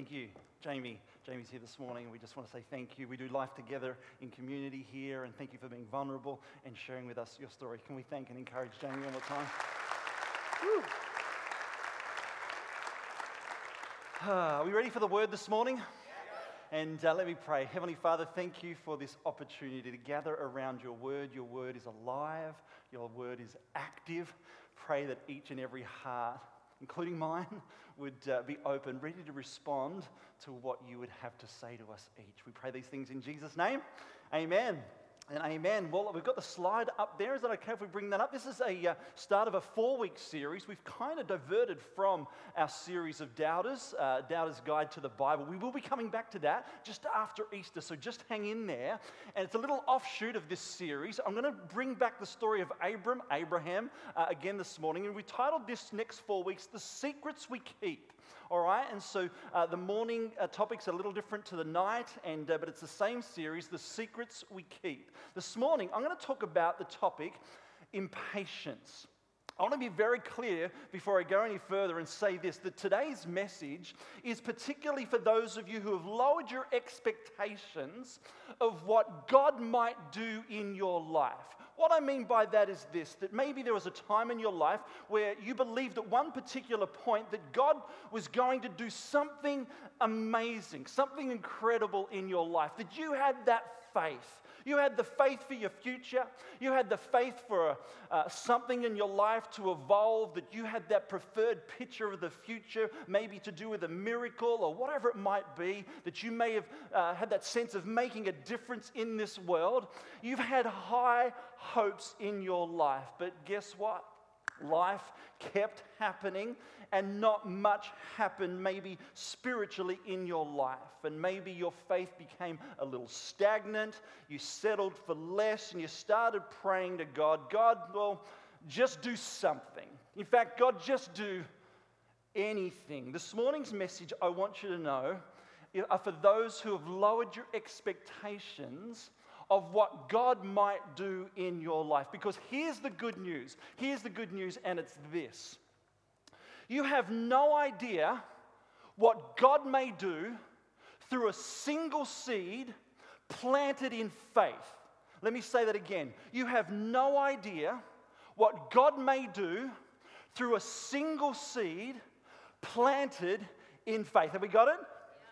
Thank you, Jamie. Jamie's here this morning, and we just want to say thank you. We do life together in community here, and thank you for being vulnerable and sharing with us your story. Can we thank and encourage Jamie one more time? are we ready for the word this morning? And uh, let me pray. Heavenly Father, thank you for this opportunity to gather around your word. Your word is alive, your word is active. Pray that each and every heart, including mine, would uh, be open, ready to respond to what you would have to say to us each. We pray these things in Jesus' name. Amen. And amen. Well, we've got the slide up there. Is that okay if we bring that up? This is a uh, start of a four week series. We've kind of diverted from our series of Doubters, uh, Doubters Guide to the Bible. We will be coming back to that just after Easter, so just hang in there. And it's a little offshoot of this series. I'm going to bring back the story of Abram, Abraham, uh, again this morning. And we titled this next four weeks, The Secrets We Keep. All right, and so uh, the morning uh, topic's a little different to the night, and, uh, but it's the same series, The Secrets We Keep. This morning, I'm going to talk about the topic impatience. I want to be very clear before I go any further and say this that today's message is particularly for those of you who have lowered your expectations of what God might do in your life. What I mean by that is this that maybe there was a time in your life where you believed at one particular point that God was going to do something amazing, something incredible in your life, that you had that faith. You had the faith for your future. You had the faith for uh, something in your life to evolve, that you had that preferred picture of the future, maybe to do with a miracle or whatever it might be, that you may have uh, had that sense of making a difference in this world. You've had high hopes in your life, but guess what? Life kept happening and not much happened, maybe spiritually, in your life. And maybe your faith became a little stagnant. You settled for less and you started praying to God God, well, just do something. In fact, God, just do anything. This morning's message, I want you to know, are uh, for those who have lowered your expectations of what God might do in your life. Because here's the good news. Here's the good news, and it's this you have no idea what God may do through a single seed planted in faith. Let me say that again. You have no idea what God may do through a single seed planted in faith. Have we got it?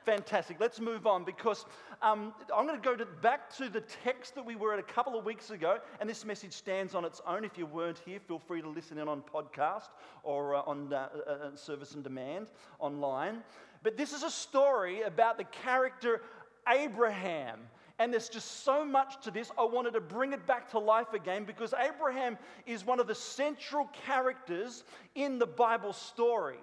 Fantastic. Let's move on because um, I'm going to go to, back to the text that we were at a couple of weeks ago, and this message stands on its own. If you weren't here, feel free to listen in on podcast or uh, on uh, uh, uh, service and demand online. But this is a story about the character Abraham. And there's just so much to this. I wanted to bring it back to life again because Abraham is one of the central characters in the Bible story.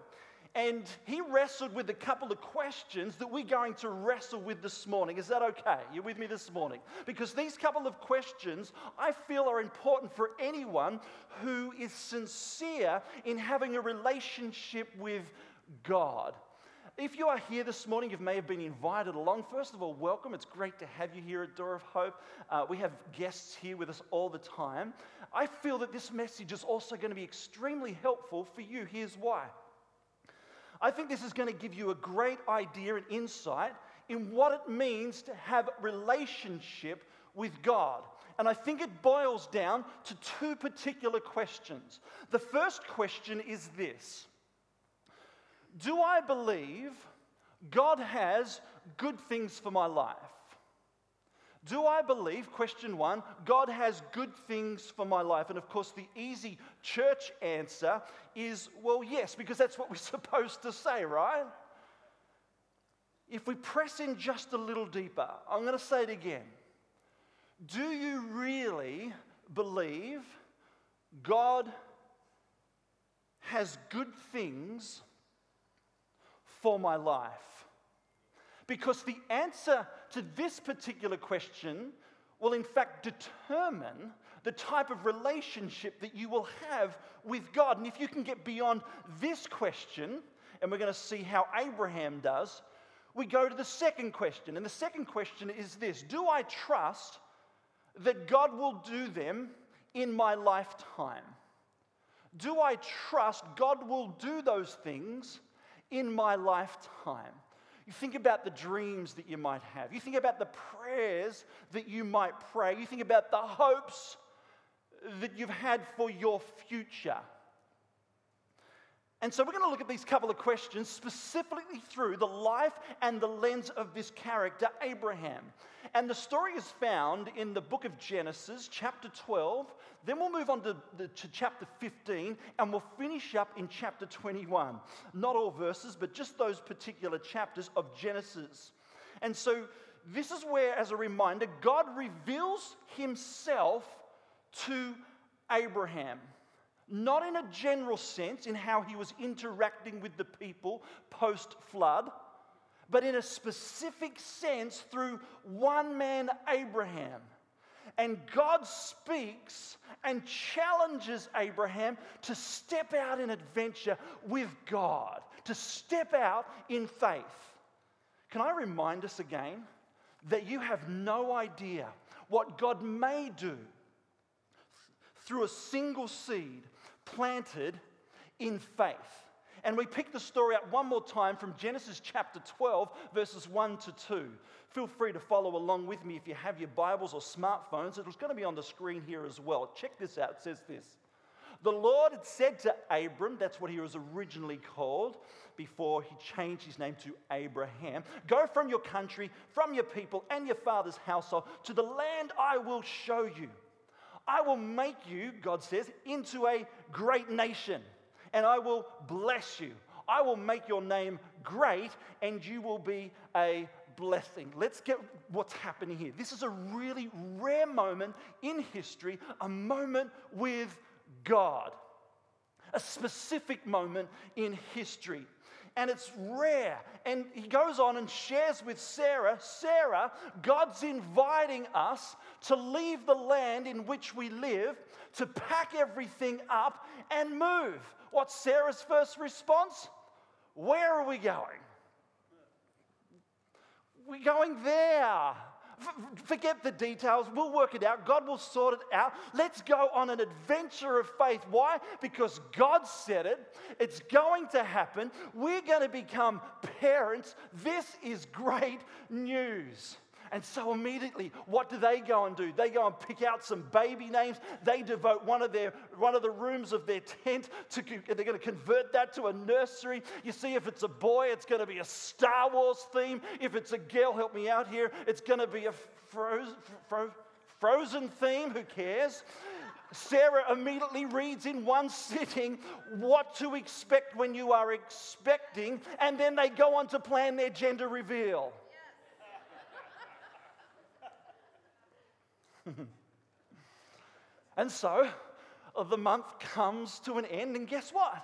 And he wrestled with a couple of questions that we're going to wrestle with this morning. Is that okay? You're with me this morning? Because these couple of questions I feel are important for anyone who is sincere in having a relationship with God. If you are here this morning, you may have been invited along. First of all, welcome. It's great to have you here at Door of Hope. Uh, we have guests here with us all the time. I feel that this message is also going to be extremely helpful for you. Here's why. I think this is going to give you a great idea and insight in what it means to have relationship with God. And I think it boils down to two particular questions. The first question is this Do I believe God has good things for my life? Do I believe, question one, God has good things for my life? And of course, the easy church answer is, well, yes, because that's what we're supposed to say, right? If we press in just a little deeper, I'm going to say it again. Do you really believe God has good things for my life? Because the answer to this particular question will, in fact, determine the type of relationship that you will have with God. And if you can get beyond this question, and we're going to see how Abraham does, we go to the second question. And the second question is this Do I trust that God will do them in my lifetime? Do I trust God will do those things in my lifetime? You think about the dreams that you might have. You think about the prayers that you might pray. You think about the hopes that you've had for your future. And so we're going to look at these couple of questions specifically through the life and the lens of this character, Abraham. And the story is found in the book of Genesis, chapter 12. Then we'll move on to, the, to chapter 15 and we'll finish up in chapter 21. Not all verses, but just those particular chapters of Genesis. And so this is where, as a reminder, God reveals himself to Abraham. Not in a general sense, in how he was interacting with the people post flood, but in a specific sense through one man, Abraham. And God speaks and challenges Abraham to step out in adventure with God, to step out in faith. Can I remind us again that you have no idea what God may do through a single seed planted in faith. And we pick the story up one more time from Genesis chapter 12, verses 1 to 2. Feel free to follow along with me if you have your Bibles or smartphones. It's going to be on the screen here as well. Check this out. It says this The Lord had said to Abram, that's what he was originally called before he changed his name to Abraham Go from your country, from your people, and your father's household to the land I will show you. I will make you, God says, into a great nation, and I will bless you. I will make your name great, and you will be a blessing. Let's get what's happening here. This is a really rare moment in history, a moment with God, a specific moment in history and it's rare. And he goes on and shares with Sarah Sarah, God's inviting us to leave the land in which we live, to pack everything up and move. What's Sarah's first response? Where are we going? We're going there. Forget the details. We'll work it out. God will sort it out. Let's go on an adventure of faith. Why? Because God said it. It's going to happen. We're going to become parents. This is great news. And so immediately, what do they go and do? They go and pick out some baby names. They devote one of their one of the rooms of their tent to they're going to convert that to a nursery. You see, if it's a boy, it's going to be a Star Wars theme. If it's a girl, help me out here, it's going to be a frozen, fro, frozen theme. Who cares? Sarah immediately reads in one sitting what to expect when you are expecting, and then they go on to plan their gender reveal. and so uh, the month comes to an end, and guess what?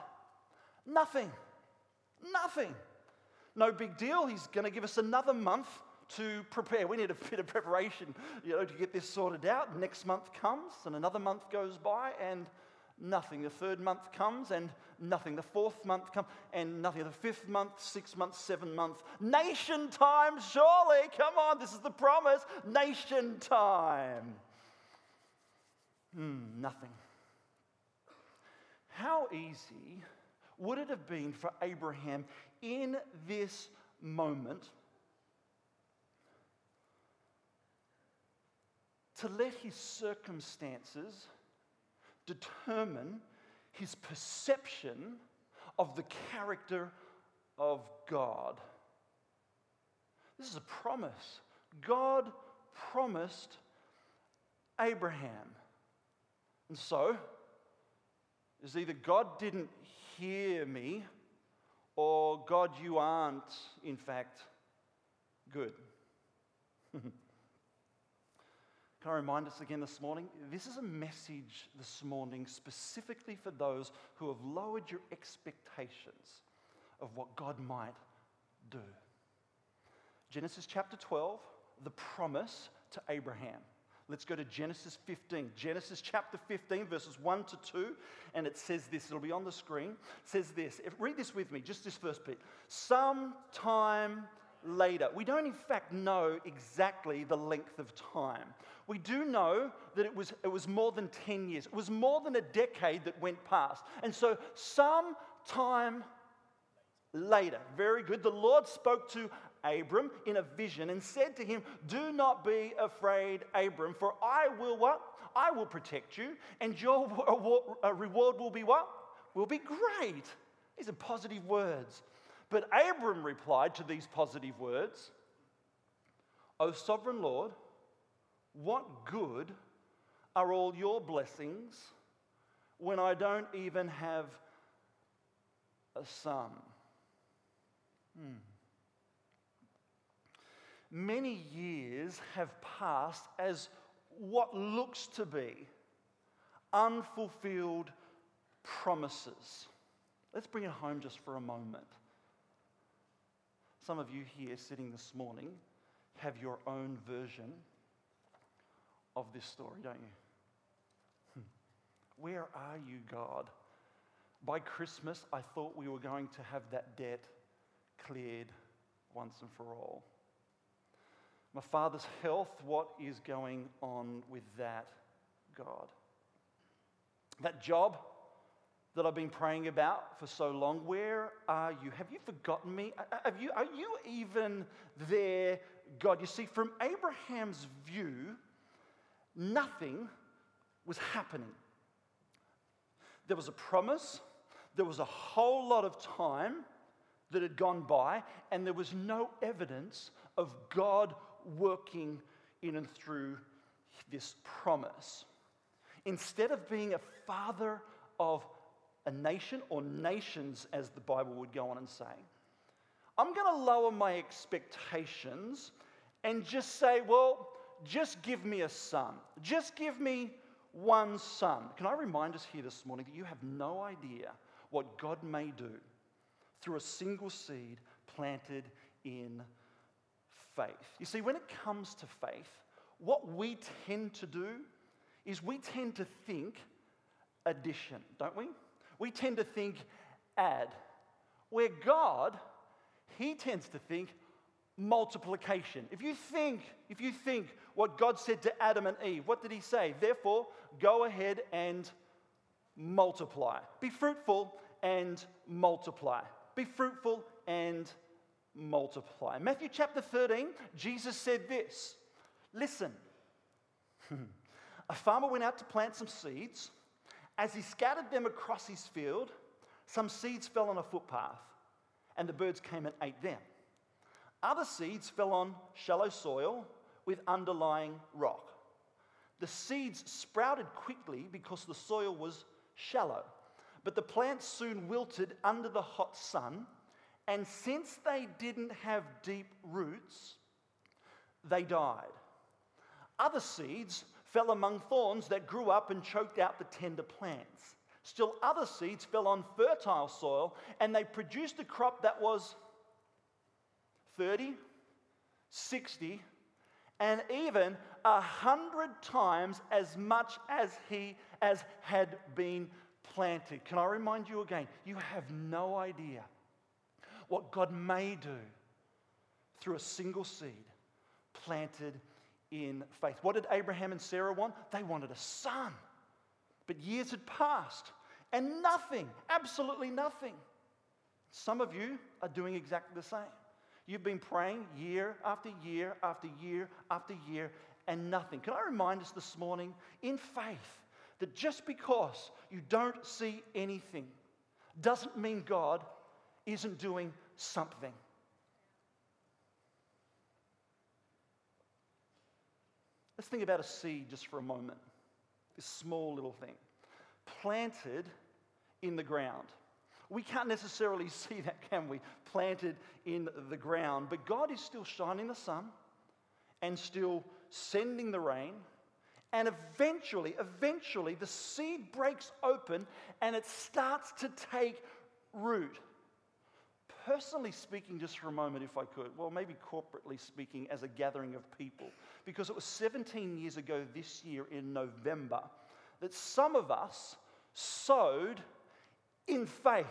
Nothing. Nothing. No big deal. He's going to give us another month to prepare. We need a bit of preparation, you know, to get this sorted out. Next month comes, and another month goes by, and nothing. The third month comes, and nothing. The fourth month comes, and nothing. The fifth month, six months, seven months. Nation time, surely. Come on, this is the promise. Nation time. Hmm, nothing. How easy would it have been for Abraham in this moment to let his circumstances determine his perception of the character of God. This is a promise. God promised Abraham. And so, is either God didn't hear me or God, you aren't, in fact, good. Can I remind us again this morning? This is a message this morning specifically for those who have lowered your expectations of what God might do. Genesis chapter 12, the promise to Abraham. Let's go to Genesis 15. Genesis chapter 15, verses 1 to 2, and it says this. It'll be on the screen. It says this. Read this with me, just this first bit. Sometime later. We don't, in fact, know exactly the length of time. We do know that it was, it was more than 10 years, it was more than a decade that went past. And so, some time later, very good, the Lord spoke to Abram in a vision and said to him, Do not be afraid, Abram, for I will what? I will protect you, and your uh, reward will be what? Will be great. These are positive words. But Abram replied to these positive words, O sovereign Lord, what good are all your blessings when I don't even have a son? Hmm. Many years have passed as what looks to be unfulfilled promises. Let's bring it home just for a moment. Some of you here sitting this morning have your own version of this story, don't you? Hmm. Where are you, God? By Christmas, I thought we were going to have that debt cleared once and for all. My father's health, what is going on with that, God? That job that I've been praying about for so long, where are you? Have you forgotten me? Have you, are you even there, God? You see, from Abraham's view, nothing was happening. There was a promise, there was a whole lot of time that had gone by, and there was no evidence of God working in and through this promise. Instead of being a father of a nation or nations, as the Bible would go on and say, I'm going to lower my expectations and just say, well, just give me a son. Just give me one son. Can I remind us here this morning that you have no idea what God may do through a single seed planted in faith. You see, when it comes to faith, what we tend to do is we tend to think addition, don't we? We tend to think add. Where God, He tends to think multiplication. If you think, if you think what God said to Adam and Eve, what did He say? Therefore, go ahead and multiply. Be fruitful and multiply. Be fruitful and multiply. Matthew chapter 13, Jesus said this Listen, a farmer went out to plant some seeds. As he scattered them across his field, some seeds fell on a footpath, and the birds came and ate them. Other seeds fell on shallow soil with underlying rock. The seeds sprouted quickly because the soil was shallow, but the plants soon wilted under the hot sun and since they didn't have deep roots, they died. Other seeds fell among thorns that grew up and choked out the tender plants. Still, other seeds fell on fertile soil and they produced a crop that was 30, 60, and even a hundred times as much as he as had been planted. Can I remind you again? You have no idea what God may do through a single seed planted in faith. What did Abraham and Sarah want? They wanted a son. But years had passed and nothing, absolutely nothing. Some of you are doing exactly the same. You've been praying year after year after year after year and nothing. Can I remind us this morning in faith that just because you don't see anything doesn't mean God isn't doing something. Let's think about a seed just for a moment. This small little thing planted in the ground. We can't necessarily see that, can we? Planted in the ground. But God is still shining the sun and still sending the rain. And eventually, eventually, the seed breaks open and it starts to take root personally speaking, just for a moment, if I could, well, maybe corporately speaking, as a gathering of people, because it was 17 years ago this year in November that some of us sowed in faith.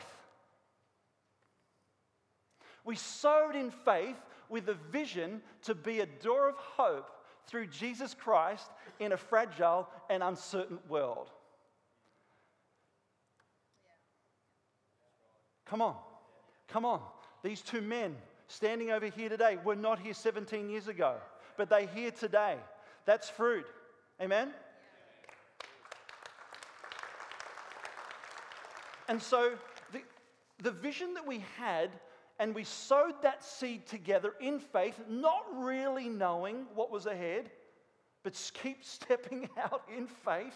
We sowed in faith with a vision to be a door of hope through Jesus Christ in a fragile and uncertain world. Come on. Come on. These two men standing over here today were not here 17 years ago, but they're here today. That's fruit. Amen? And so the, the vision that we had, and we sowed that seed together in faith, not really knowing what was ahead, but keep stepping out in faith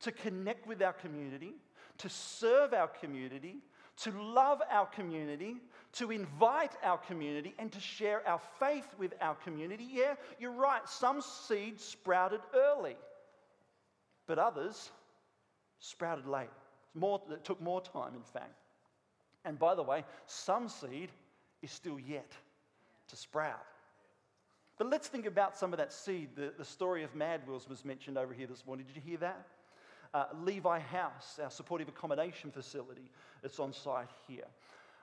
to connect with our community, to serve our community, to love our community, to invite our community, and to share our faith with our community. Yeah, you're right, some seeds sprouted early, but others sprouted late. More, it took more time, in fact. And by the way, some seed is still yet to sprout. But let's think about some of that seed. The, the story of Mad Wheels was mentioned over here this morning. Did you hear that? Uh, Levi House, our supportive accommodation facility, it's on site here.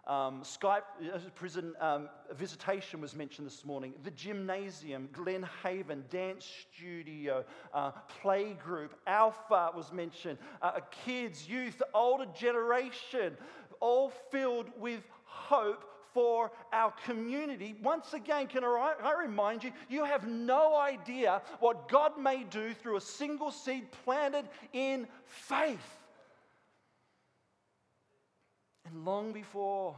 Um, Skype uh, prison um, visitation was mentioned this morning. The gymnasium, Glen Haven, dance studio, uh, play group, Alpha was mentioned. Uh, kids, youth, older generation, all filled with hope for our community. Once again, can I remind you, you have no idea what God may do through a single seed planted in faith. And long before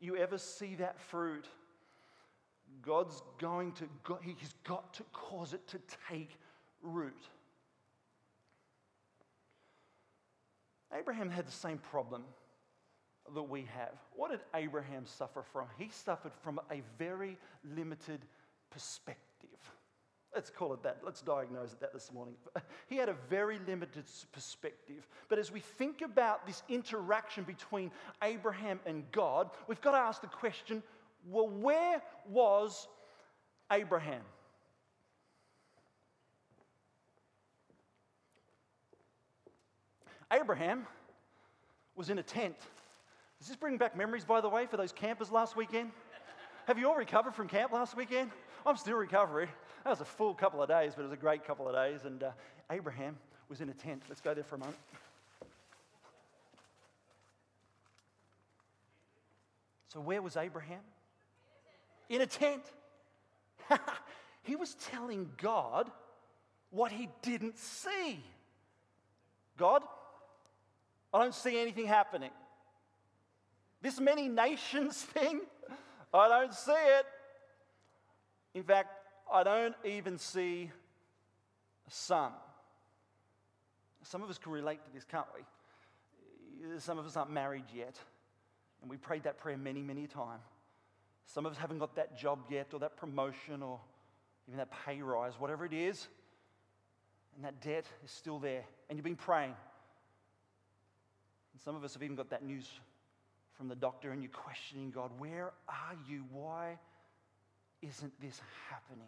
you ever see that fruit, God's going to, He's got to cause it to take root. Abraham had the same problem that we have. What did Abraham suffer from? He suffered from a very limited perspective. Let's call it that. Let's diagnose it that this morning. He had a very limited perspective. But as we think about this interaction between Abraham and God, we've got to ask the question well, where was Abraham? Abraham was in a tent. Does this bring back memories, by the way, for those campers last weekend? Have you all recovered from camp last weekend? I'm still recovering. That was a full couple of days, but it was a great couple of days. And uh, Abraham was in a tent. Let's go there for a moment. So, where was Abraham? In a tent. he was telling God what he didn't see. God, I don't see anything happening. This many nations thing, I don't see it. In fact, I don't even see a son. Some of us can relate to this, can't we? Some of us aren't married yet, and we prayed that prayer many, many times. Some of us haven't got that job yet, or that promotion, or even that pay rise, whatever it is, and that debt is still there, and you've been praying. And some of us have even got that news from the doctor, and you're questioning God, where are you? Why isn't this happening?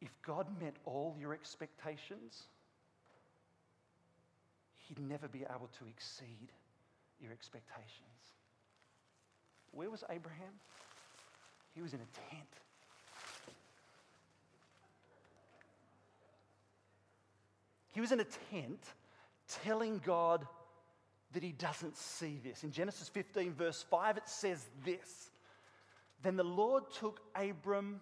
If God met all your expectations, He'd never be able to exceed your expectations. Where was Abraham? He was in a tent. He was in a tent telling God that he doesn't see this. In Genesis 15, verse 5, it says this Then the Lord took Abram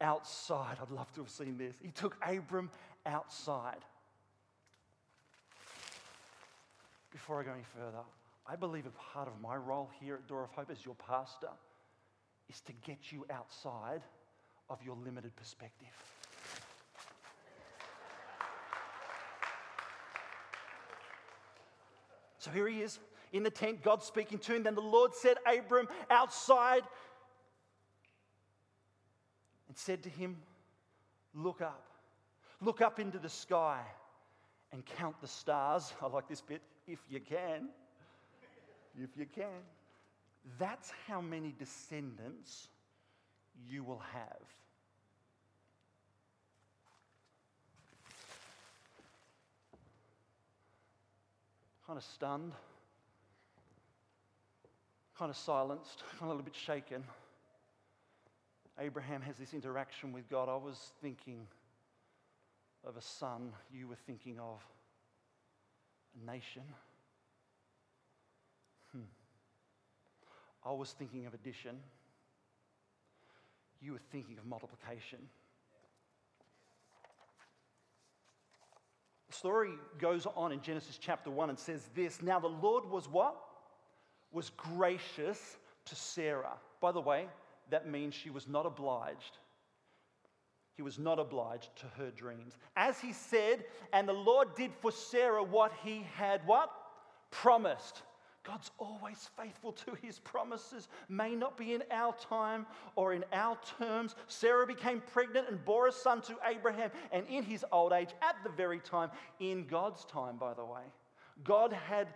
outside. I'd love to have seen this. He took Abram outside. Before I go any further, I believe a part of my role here at Door of Hope as your pastor is to get you outside of your limited perspective. So here he is in the tent, God speaking to him. Then the Lord said, Abram outside and said to him, Look up. Look up into the sky and count the stars. I like this bit, if you can. If you can. That's how many descendants you will have. Kind of stunned, kind of silenced, kind of a little bit shaken. Abraham has this interaction with God, I was thinking of a son, you were thinking of a nation. Hmm. I was thinking of addition. You were thinking of multiplication. The story goes on in Genesis chapter 1 and says this Now the Lord was what? Was gracious to Sarah. By the way, that means she was not obliged. He was not obliged to her dreams. As he said, and the Lord did for Sarah what he had what? Promised. God's always faithful to his promises. May not be in our time or in our terms. Sarah became pregnant and bore a son to Abraham, and in his old age, at the very time, in God's time, by the way, God had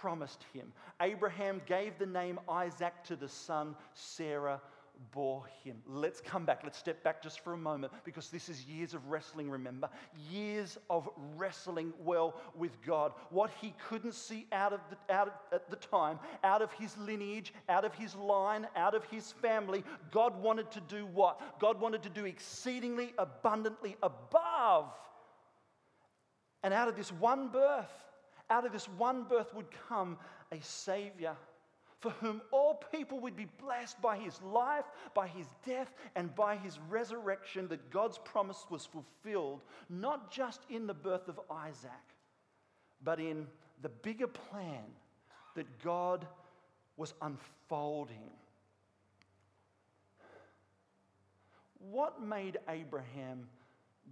promised him. Abraham gave the name Isaac to the son Sarah bore him. Let's come back. Let's step back just for a moment because this is years of wrestling, remember? Years of wrestling well with God. What he couldn't see out of the, out of, at the time, out of his lineage, out of his line, out of his family, God wanted to do what? God wanted to do exceedingly abundantly above. And out of this one birth, out of this one birth would come a Savior for whom all people would be blessed by his life, by his death, and by his resurrection, that God's promise was fulfilled, not just in the birth of Isaac, but in the bigger plan that God was unfolding. What made Abraham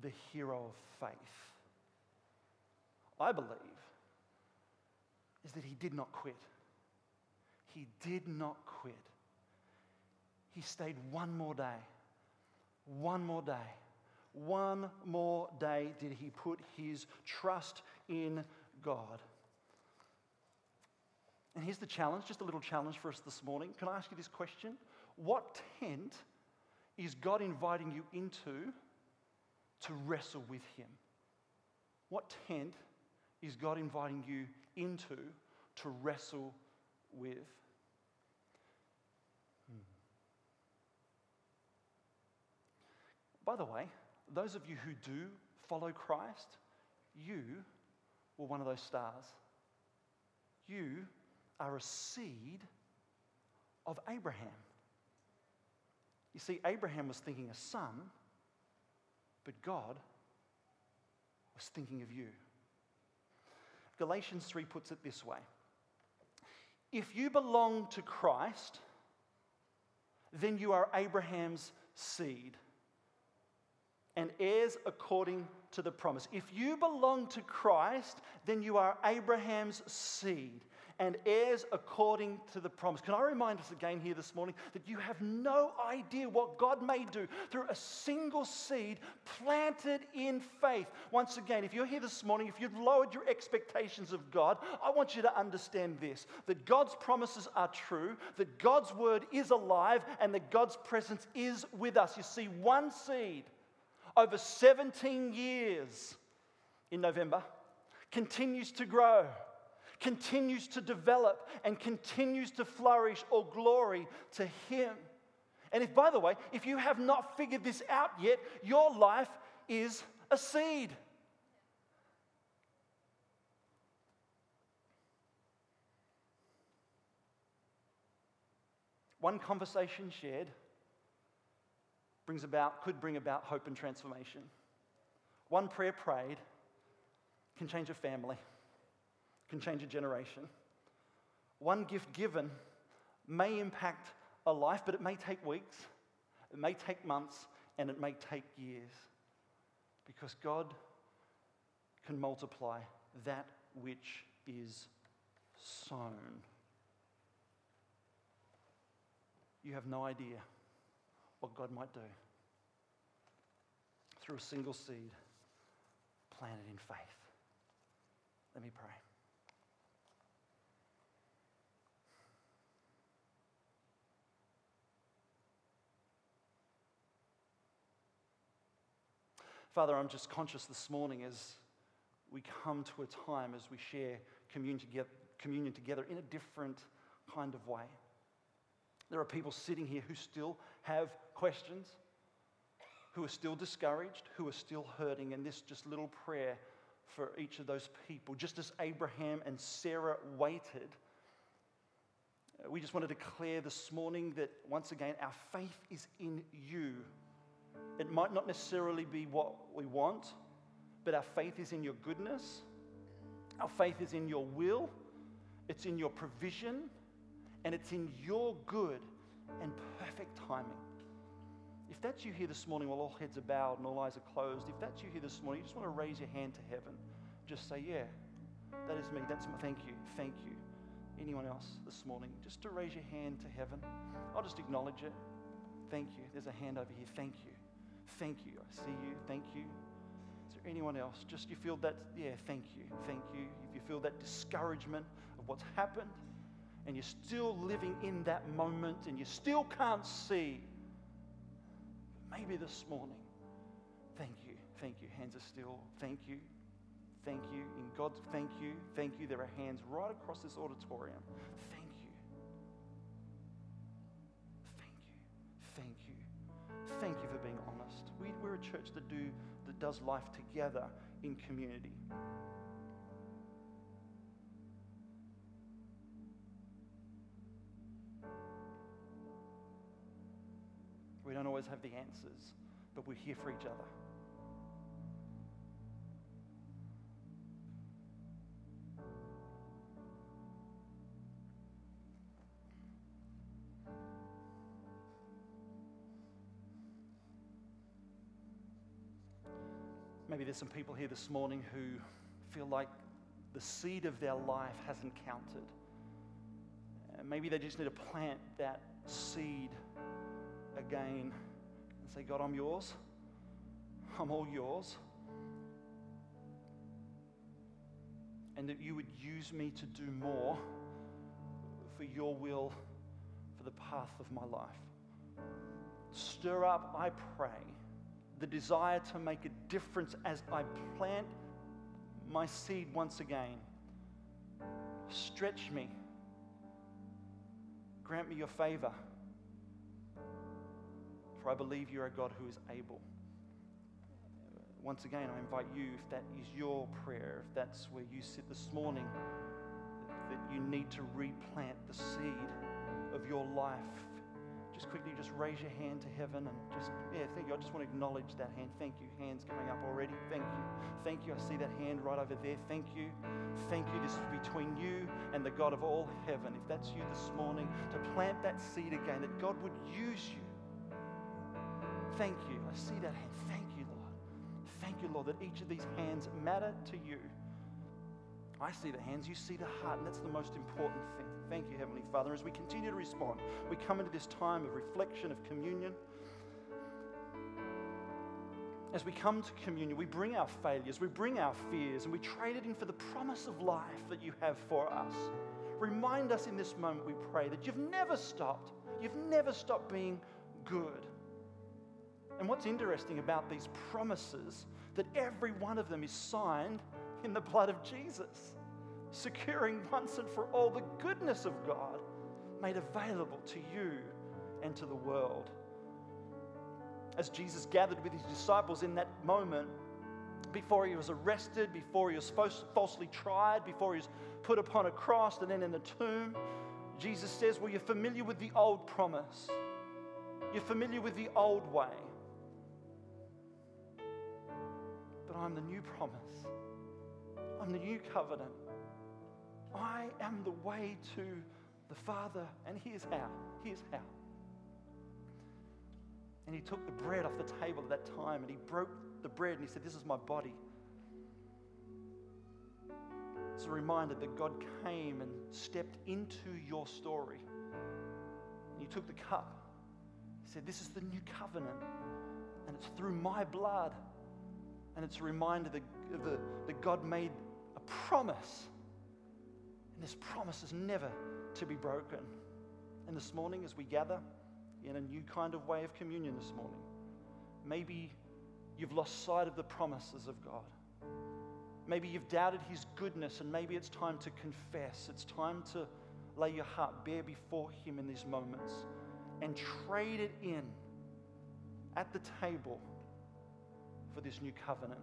the hero of faith? I believe is that he did not quit. He did not quit. He stayed one more day. One more day. One more day did he put his trust in God. And here's the challenge, just a little challenge for us this morning. Can I ask you this question? What tent is God inviting you into to wrestle with Him? What tent is God inviting you into to wrestle with? By the way, those of you who do follow Christ, you were one of those stars. You are a seed of Abraham. You see, Abraham was thinking a son, but God was thinking of you. Galatians 3 puts it this way If you belong to Christ, then you are Abraham's seed and heirs according to the promise. If you belong to Christ, then you are Abraham's seed and heirs according to the promise. Can I remind us again here this morning that you have no idea what God may do through a single seed planted in faith? Once again, if you're here this morning, if you've lowered your expectations of God, I want you to understand this that God's promises are true, that God's word is alive, and that God's presence is with us. You see, one seed over 17 years in November, continues to grow, continues to develop, and continues to flourish or glory to Him. And if, by the way, if you have not figured this out yet, your life is a seed. One conversation shared brings about, could bring about hope and transformation. One prayer prayed can change a family, can change a generation. One gift given may impact a life, but it may take weeks, it may take months, and it may take years. Because God can multiply that which is sown. You have no idea what God might do through a single seed planted in faith. Let me pray. Father, I'm just conscious this morning as we come to a time as we share communion together, in a different kind of way. There are people sitting here who still have questions, who are still discouraged, who are still hurting, and this just little prayer for each of those people. Just as Abraham and Sarah waited, Uh, We just want to declare this morning that once again, our faith is in you. It might not necessarily be what we want, but our faith is in your goodness. Our faith is in your will, it's in your provision, and it's in your good and perfect timing. If that's you here this morning while all heads are bowed and all eyes are closed, if that's you here this morning, you just want to raise your hand to heaven. Just say, Yeah, that is me. That's my thank you. Thank you. Anyone else this morning? Just to raise your hand to heaven. I'll just acknowledge it. Thank you. There's a hand over here. Thank you. Thank you. I see you. Thank you. Is there anyone else? Just you feel that, yeah, thank you. Thank you. If you feel that discouragement of what's happened and you're still living in that moment and you still can't see, maybe this morning, thank you. Thank you. Hands are still. Thank you. Thank you. In God's thank you. Thank you. There are hands right across this auditorium. Thank you. Thank you. Thank you. Thank you for being honest. We, we're a church that do that does life together in community. We don't always have the answers, but we're here for each other. Maybe there's some people here this morning who feel like the seed of their life hasn't counted. Uh, maybe they just need to plant that seed again and say, God, I'm yours. I'm all yours. And that you would use me to do more for your will, for the path of my life. Stir up, I pray, the desire to make a difference as I plant my seed once again. Stretch me. Grant me your favor. For I believe you're a God who is able. Once again, I invite you, if that is your prayer, if that's where you sit this morning, that you need to replant the seed of your life. Just quickly just raise your hand to heaven and just yeah thank you. I just want to acknowledge that hand. Thank you. Hands coming up already. Thank you. Thank you. I see that hand right over there. Thank you. Thank you. This is between you and the god of all heaven. If that's you this morning to plant that seed again that god would use you thank you i see that hand thank you lord thank you lord that each of these hands matter to you I see the hands, you see the heart, and that's the most important thing. Thank you, Heavenly Father. As we continue to respond, we come into this time of reflection, of communion. As we come to communion, we bring our failures, we bring our fears, and we trade it in for the promise of life that you have for us. Remind us in this moment, we pray, that you've never stopped. You've never stopped being good. And what's interesting about these promises, that every one of them is signed in the blood of Jesus, securing once and for all the goodness of God made available to you and to the world. As Jesus gathered with his disciples in that moment, before he was arrested, before he was falsely tried, before he was put upon a cross, and then in the tomb, Jesus says, Well, you're familiar with the old promise, you're familiar with the old way. I'm the new promise. I'm the new covenant. I am the way to the Father, and here's how. Here's how. And he took the bread off the table at that time and he broke the bread and he said, This is my body. It's a reminder that God came and stepped into your story. And he took the cup. He said, This is the new covenant, and it's through my blood. And it's a reminder that, that, God made a promise. And this promise is never to be broken. And this morning, as we gather in a new kind of way of communion this morning, maybe you've lost sight of the promises of God. Maybe you've doubted His goodness, and maybe it's time to confess. It's time to lay your heart bare before Him in these moments and trade it in at the table for this new covenant.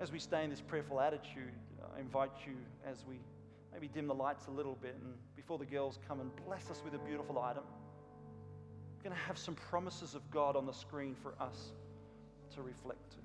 As we stay in this prayerful attitude, I invite you as we maybe dim the lights a little bit and before the girls come and bless us with a beautiful item. We're going to have some promises of God on the screen for us to reflect to.